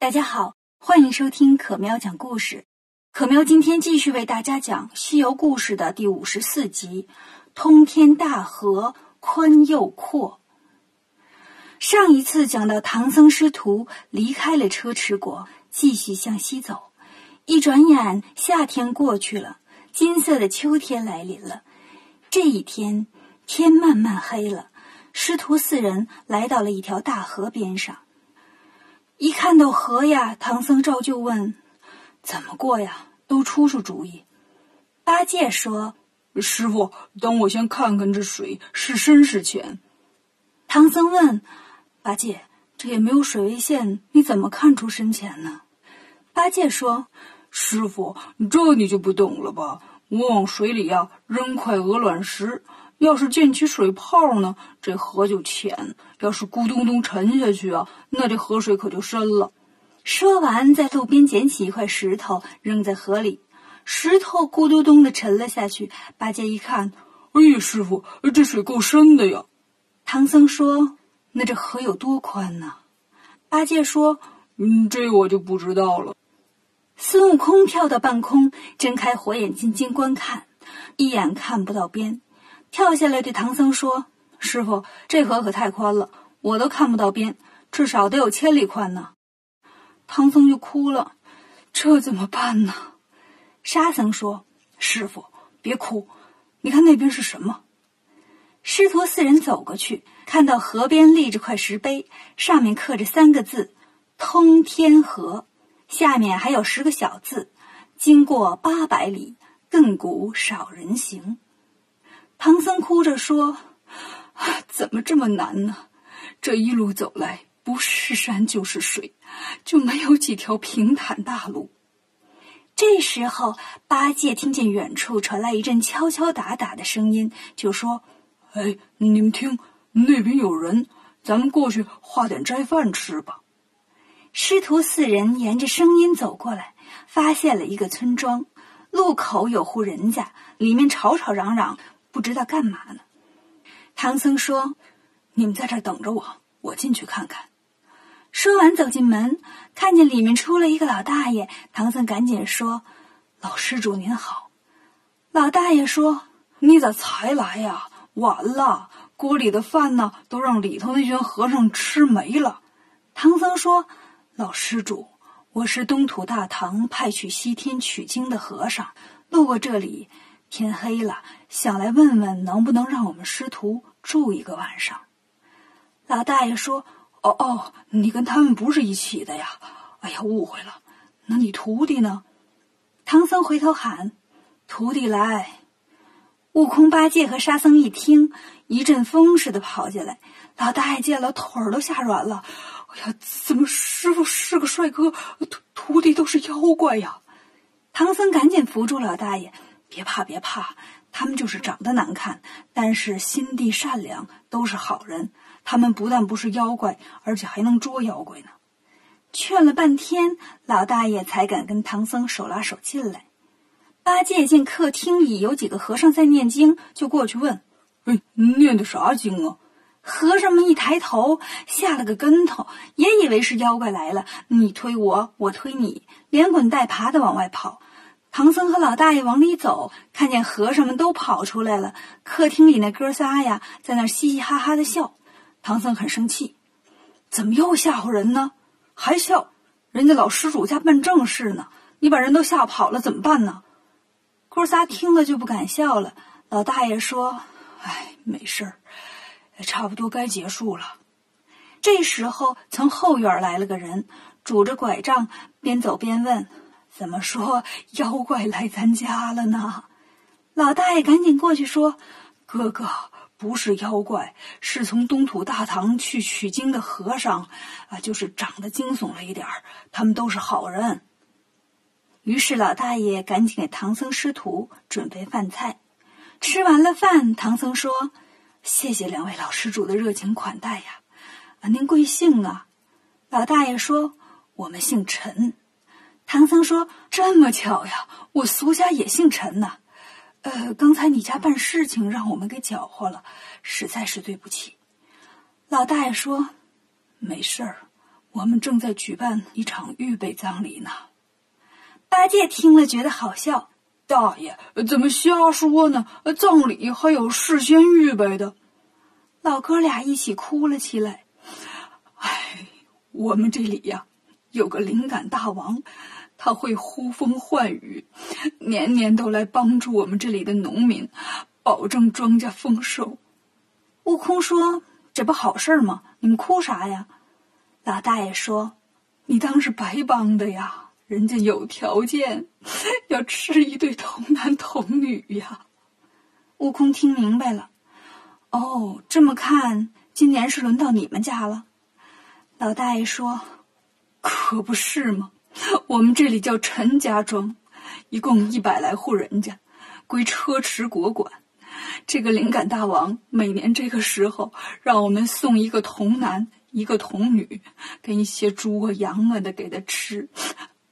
大家好，欢迎收听可喵讲故事。可喵今天继续为大家讲《西游故事》的第五十四集《通天大河宽又阔》。上一次讲到唐僧师徒离开了车迟国，继续向西走。一转眼，夏天过去了，金色的秋天来临了。这一天，天慢慢黑了，师徒四人来到了一条大河边上。一看到河呀，唐僧照旧问：“怎么过呀？”都出出主意。八戒说：“师傅，等我先看看这水是深是浅。”唐僧问：“八戒，这也没有水位线，你怎么看出深浅呢？”八戒说：“师傅，这你就不懂了吧？我往水里呀扔块鹅卵石。”要是溅起水泡呢，这河就浅；要是咕咚咚沉下去啊，那这河水可就深了。说完，在路边捡起一块石头扔在河里，石头咕嘟咚的沉了下去。八戒一看，哎呀，师傅，这水够深的呀！唐僧说：“那这河有多宽呢？”八戒说：“嗯，这我就不知道了。”孙悟空跳到半空，睁开火眼金睛观看，一眼看不到边。跳下来对唐僧说：“师傅，这河可太宽了，我都看不到边，至少得有千里宽呢。”唐僧就哭了：“这怎么办呢？”沙僧说：“师傅，别哭，你看那边是什么？”师徒四人走过去，看到河边立着块石碑，上面刻着三个字：“通天河”，下面还有十个小字：“经过八百里，亘古少人行。”唐僧哭着说：“怎么这么难呢？这一路走来，不是山就是水，就没有几条平坦大路。”这时候，八戒听见远处传来一阵敲敲打打的声音，就说：“哎，你们听，那边有人，咱们过去化点斋饭吃吧。”师徒四人沿着声音走过来，发现了一个村庄，路口有户人家，里面吵吵嚷嚷。不知道干嘛呢。唐僧说：“你们在这儿等着我，我进去看看。”说完走进门，看见里面出了一个老大爷。唐僧赶紧说：“老施主您好。”老大爷说：“你咋才来呀？晚了，锅里的饭呢，都让里头那群和尚吃没了。”唐僧说：“老施主，我是东土大唐派去西天取经的和尚，路过这里。”天黑了，想来问问能不能让我们师徒住一个晚上。老大爷说：“哦哦，你跟他们不是一起的呀？哎呀，误会了。那你徒弟呢？”唐僧回头喊：“徒弟来！”悟空、八戒和沙僧一听，一阵风似的跑进来。老大爷见了，腿儿都吓软了。哎呀，怎么师傅是个帅哥，徒徒弟都是妖怪呀？唐僧赶紧扶住老大爷。别怕，别怕，他们就是长得难看，但是心地善良，都是好人。他们不但不是妖怪，而且还能捉妖怪呢。劝了半天，老大爷才敢跟唐僧手拉手进来。八戒见客厅里有几个和尚在念经，就过去问：“哎，念的啥经啊？”和尚们一抬头，吓了个跟头，也以为是妖怪来了，你推我，我推你，连滚带爬的往外跑。唐僧和老大爷往里走，看见和尚们都跑出来了。客厅里那哥仨呀，在那嘻嘻哈哈的笑。唐僧很生气，怎么又吓唬人呢？还笑？人家老施主家办正事呢，你把人都吓跑了，怎么办呢？哥仨听了就不敢笑了。老大爷说：“哎，没事儿，差不多该结束了。”这时候，从后院来了个人，拄着拐杖，边走边问。怎么说妖怪来咱家了呢？老大爷赶紧过去说：“哥哥不是妖怪，是从东土大唐去取经的和尚啊，就是长得惊悚了一点儿。他们都是好人。”于是老大爷赶紧给唐僧师徒准备饭菜。吃完了饭，唐僧说：“谢谢两位老施主的热情款待呀！啊，您贵姓啊？”老大爷说：“我们姓陈。”唐僧说：“这么巧呀，我俗家也姓陈呐。呃，刚才你家办事情让我们给搅和了，实在是对不起。”老大爷说：“没事儿，我们正在举办一场预备葬礼呢。八戒听了觉得好笑。大爷，怎么瞎说呢？葬礼还有事先预备的。老哥俩一起哭了起来。唉，我们这里呀，有个灵感大王，他会呼风唤雨，年年都来帮助我们这里的农民，保证庄稼丰收。悟空说：“这不好事吗？你们哭啥呀？”老大爷说：“你当是白帮的呀。”人家有条件，要吃一对童男童女呀。悟空听明白了，哦，这么看，今年是轮到你们家了。老大爷说：“可不是吗？我们这里叫陈家庄，一共一百来户人家，归车迟国管。这个灵感大王每年这个时候，让我们送一个童男，一个童女，给一些猪啊、羊啊的给他吃。”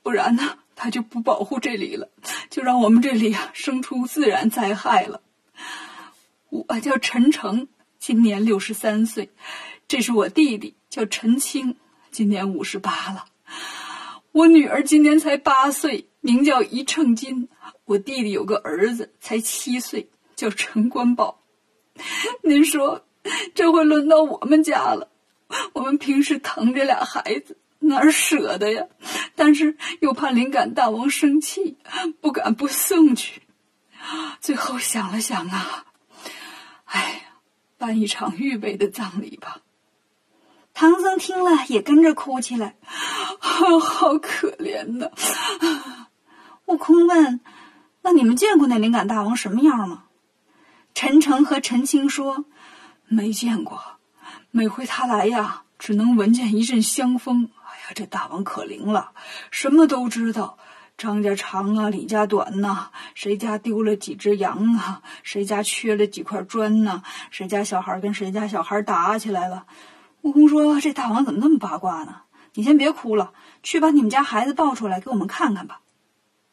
不然呢，他就不保护这里了，就让我们这里啊生出自然灾害了。我叫陈诚，今年六十三岁，这是我弟弟，叫陈清，今年五十八了。我女儿今年才八岁，名叫一秤金。我弟弟有个儿子，才七岁，叫陈官宝。您说，这回轮到我们家了，我们平时疼这俩孩子。哪舍得呀？但是又怕灵感大王生气，不敢不送去。最后想了想啊，哎呀，办一场预备的葬礼吧。唐僧听了也跟着哭起来，好可怜呐。悟空问：“那你们见过那灵感大王什么样吗？”陈诚和陈青说：“没见过，每回他来呀，只能闻见一阵香风。”哎呀这大王可灵了，什么都知道。张家长啊，李家短呐，谁家丢了几只羊啊？谁家缺了几块砖呢？谁家小孩跟谁家小孩打起来了？悟空说：“这大王怎么那么八卦呢？”你先别哭了，去把你们家孩子抱出来给我们看看吧。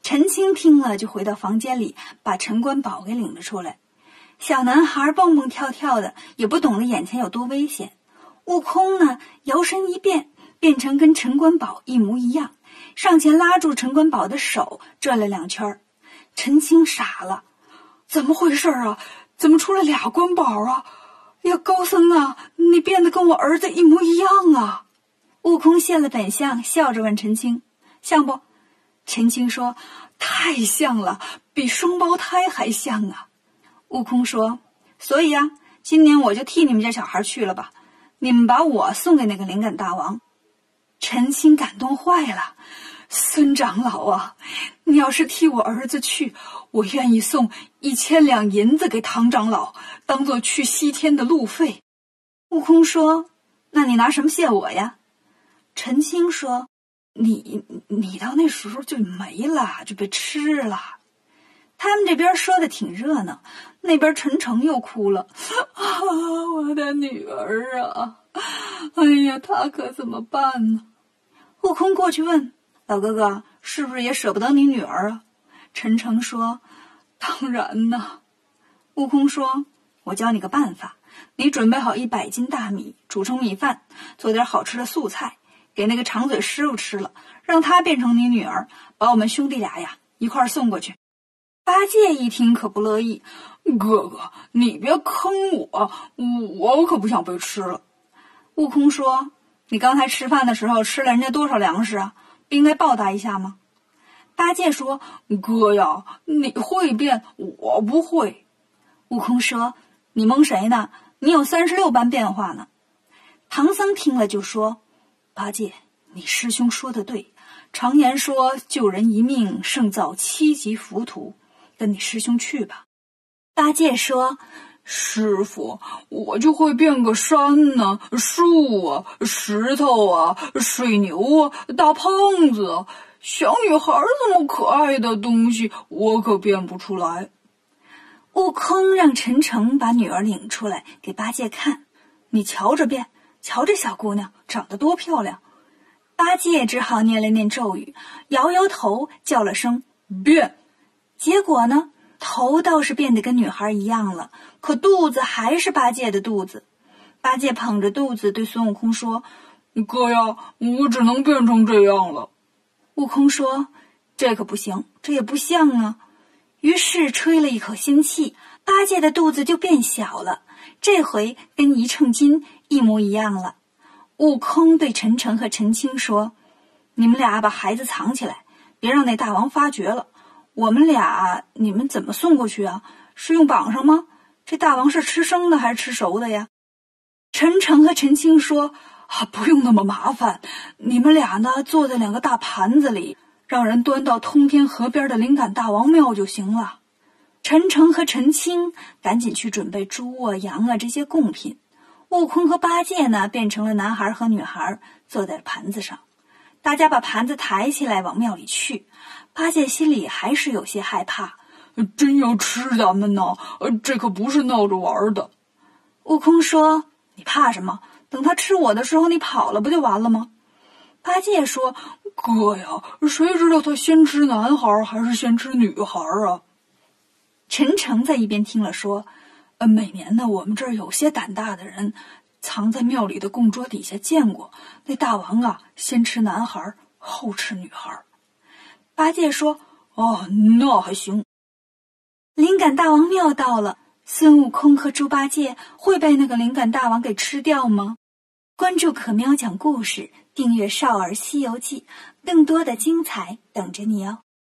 陈青听了，就回到房间里，把陈官宝给领了出来。小男孩蹦蹦跳跳的，也不懂得眼前有多危险。悟空呢，摇身一变。变成跟陈官宝一模一样，上前拉住陈官宝的手，转了两圈陈青傻了，怎么回事啊？怎么出来俩官宝啊？呀，高僧啊，你变得跟我儿子一模一样啊！悟空现了本相，笑着问陈青：“像不？”陈青说：“太像了，比双胞胎还像啊！”悟空说：“所以啊，今年我就替你们家小孩去了吧，你们把我送给那个灵感大王。”陈青感动坏了，孙长老啊，你要是替我儿子去，我愿意送一千两银子给唐长老，当做去西天的路费。悟空说：“那你拿什么谢我呀？”陈青说：“你你到那时候就没了，就被吃了。”他们这边说的挺热闹，那边陈诚又哭了：“啊，我的女儿啊！哎呀，他可怎么办呢？”悟空过去问老哥哥：“是不是也舍不得你女儿啊？”陈诚说：“当然呐。”悟空说：“我教你个办法，你准备好一百斤大米，煮成米饭，做点好吃的素菜，给那个长嘴师傅吃了，让他变成你女儿，把我们兄弟俩呀一块送过去。”八戒一听可不乐意：“哥哥，你别坑我，我可不想被吃了。”悟空说。你刚才吃饭的时候吃了人家多少粮食啊？不应该报答一下吗？八戒说：“哥呀，你会变，我不会。”悟空说：“你蒙谁呢？你有三十六般变化呢。”唐僧听了就说：“八戒，你师兄说的对，常言说救人一命胜造七级浮屠，跟你师兄去吧。”八戒说。师傅，我就会变个山呢、树啊、石头啊、水牛啊、大胖子、小女孩这么可爱的东西，我可变不出来。悟空让陈诚把女儿领出来给八戒看，你瞧着变，瞧这小姑娘长得多漂亮。八戒只好念了念咒语，摇摇头，叫了声变。结果呢？头倒是变得跟女孩一样了，可肚子还是八戒的肚子。八戒捧着肚子对孙悟空说：“哥呀，我只能变成这样了。悟空说：“这可不行，这也不像啊。”于是吹了一口新气，八戒的肚子就变小了，这回跟一秤金一模一样了。悟空对陈诚和陈青说：“你们俩把孩子藏起来，别让那大王发觉了。我们俩，你们怎么送过去啊？是用绑上吗？这大王是吃生的还是吃熟的呀？”陈诚和陈青说：“啊，不用那么麻烦，你们俩呢，坐在两个大盘子里，让人端到通天河边的灵感大王庙就行了。”陈诚和陈青赶紧去准备猪啊、羊啊这些贡品。悟空和八戒呢，变成了男孩和女孩，坐在盘子上。大家把盘子抬起来往庙里去。八戒心里还是有些害怕，真要吃咱们呢？这可不是闹着玩的。悟空说：“你怕什么？等他吃我的时候，你跑了不就完了吗？”八戒说：“哥呀，谁知道他先吃男孩还是先吃女孩啊？”陈诚在一边听了说。呃，每年呢，我们这儿有些胆大的人，藏在庙里的供桌底下见过那大王啊，先吃男孩，后吃女孩。八戒说：“哦，那还行。”灵感大王庙到了，孙悟空和猪八戒会被那个灵感大王给吃掉吗？关注可喵讲故事，订阅《少儿西游记》，更多的精彩等着你哦。